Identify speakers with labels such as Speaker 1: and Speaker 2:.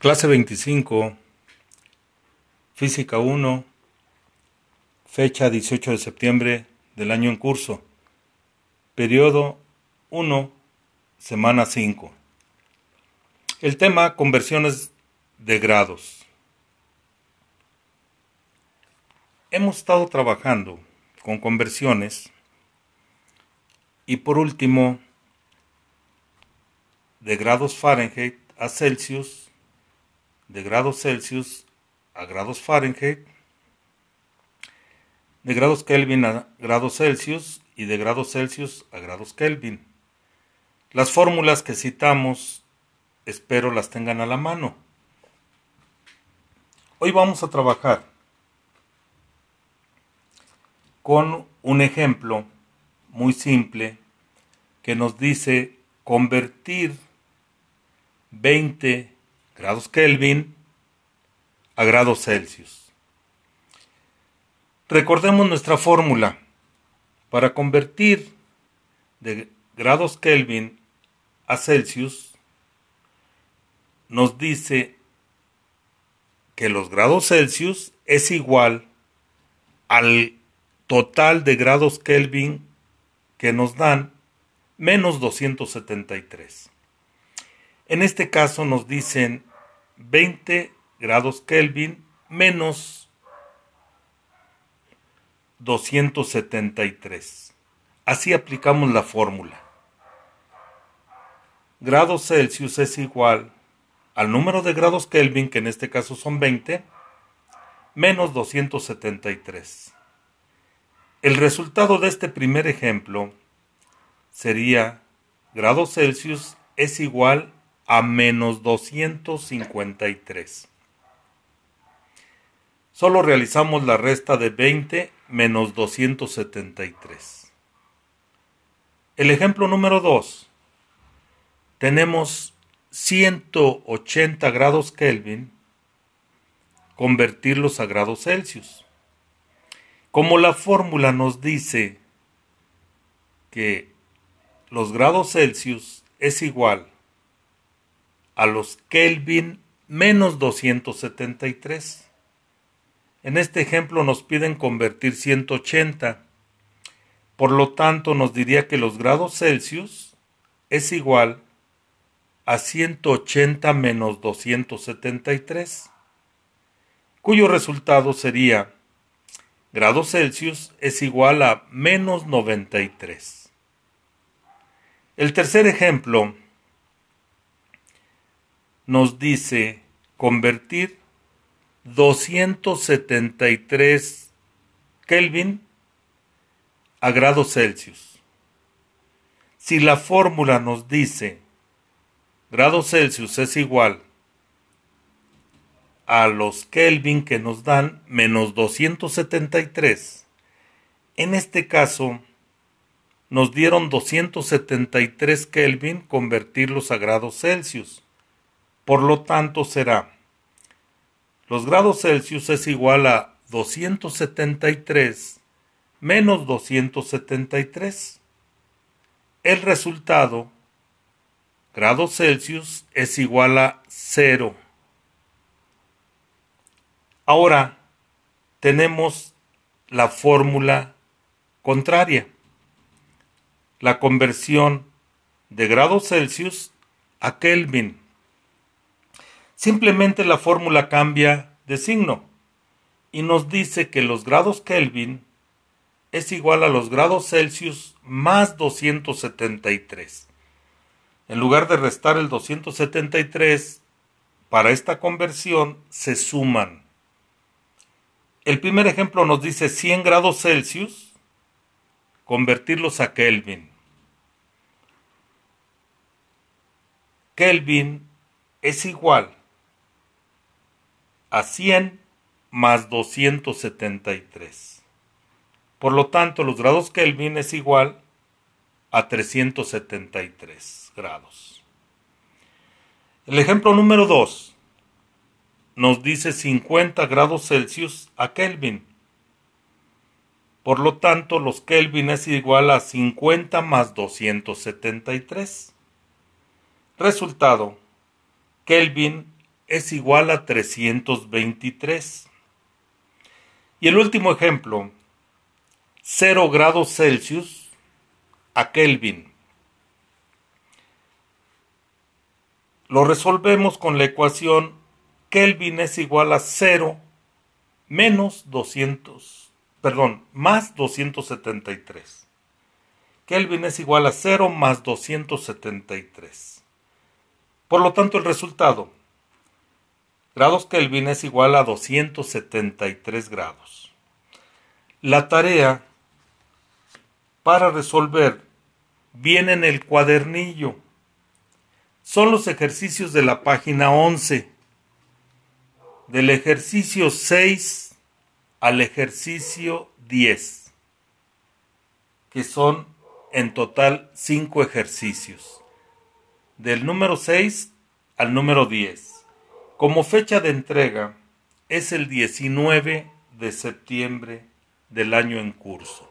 Speaker 1: Clase 25, Física 1, fecha 18 de septiembre del año en curso, periodo 1, semana 5. El tema, conversiones de grados. Hemos estado trabajando con conversiones y por último, de grados Fahrenheit a Celsius de grados Celsius a grados Fahrenheit, de grados Kelvin a grados Celsius y de grados Celsius a grados Kelvin. Las fórmulas que citamos espero las tengan a la mano. Hoy vamos a trabajar con un ejemplo muy simple que nos dice convertir 20 grados Kelvin a grados Celsius. Recordemos nuestra fórmula. Para convertir de grados Kelvin a Celsius, nos dice que los grados Celsius es igual al total de grados Kelvin que nos dan menos 273. En este caso nos dicen 20 grados Kelvin menos 273. Así aplicamos la fórmula. Grados Celsius es igual al número de grados Kelvin, que en este caso son 20, menos 273. El resultado de este primer ejemplo sería grados Celsius es igual a menos 253. Solo realizamos la resta de 20 menos 273. El ejemplo número 2. Tenemos 180 grados Kelvin, convertirlos a grados Celsius. Como la fórmula nos dice que los grados Celsius es igual a los Kelvin menos 273. En este ejemplo nos piden convertir 180. Por lo tanto, nos diría que los grados Celsius es igual a 180 menos 273, cuyo resultado sería grados Celsius es igual a menos 93. El tercer ejemplo nos dice convertir 273 Kelvin a grados Celsius. Si la fórmula nos dice grados Celsius es igual a los Kelvin que nos dan menos 273, en este caso nos dieron 273 Kelvin convertirlos a grados Celsius. Por lo tanto, será los grados Celsius es igual a 273 menos 273. El resultado, grados Celsius, es igual a 0. Ahora tenemos la fórmula contraria, la conversión de grados Celsius a Kelvin. Simplemente la fórmula cambia de signo y nos dice que los grados Kelvin es igual a los grados Celsius más 273. En lugar de restar el 273, para esta conversión se suman. El primer ejemplo nos dice 100 grados Celsius, convertirlos a Kelvin. Kelvin es igual a 100 más 273. Por lo tanto, los grados Kelvin es igual a 373 grados. El ejemplo número 2 nos dice 50 grados Celsius a Kelvin. Por lo tanto, los Kelvin es igual a 50 más 273. Resultado, Kelvin es igual a 323. Y el último ejemplo, 0 grados Celsius a Kelvin. Lo resolvemos con la ecuación Kelvin es igual a 0 menos 200, perdón, más 273. Kelvin es igual a 0 más 273. Por lo tanto, el resultado, grados Kelvin es igual a 273 grados. La tarea para resolver viene en el cuadernillo. Son los ejercicios de la página 11. Del ejercicio 6 al ejercicio 10, que son en total 5 ejercicios. Del número 6 al número 10. Como fecha de entrega es el 19 de septiembre del año en curso.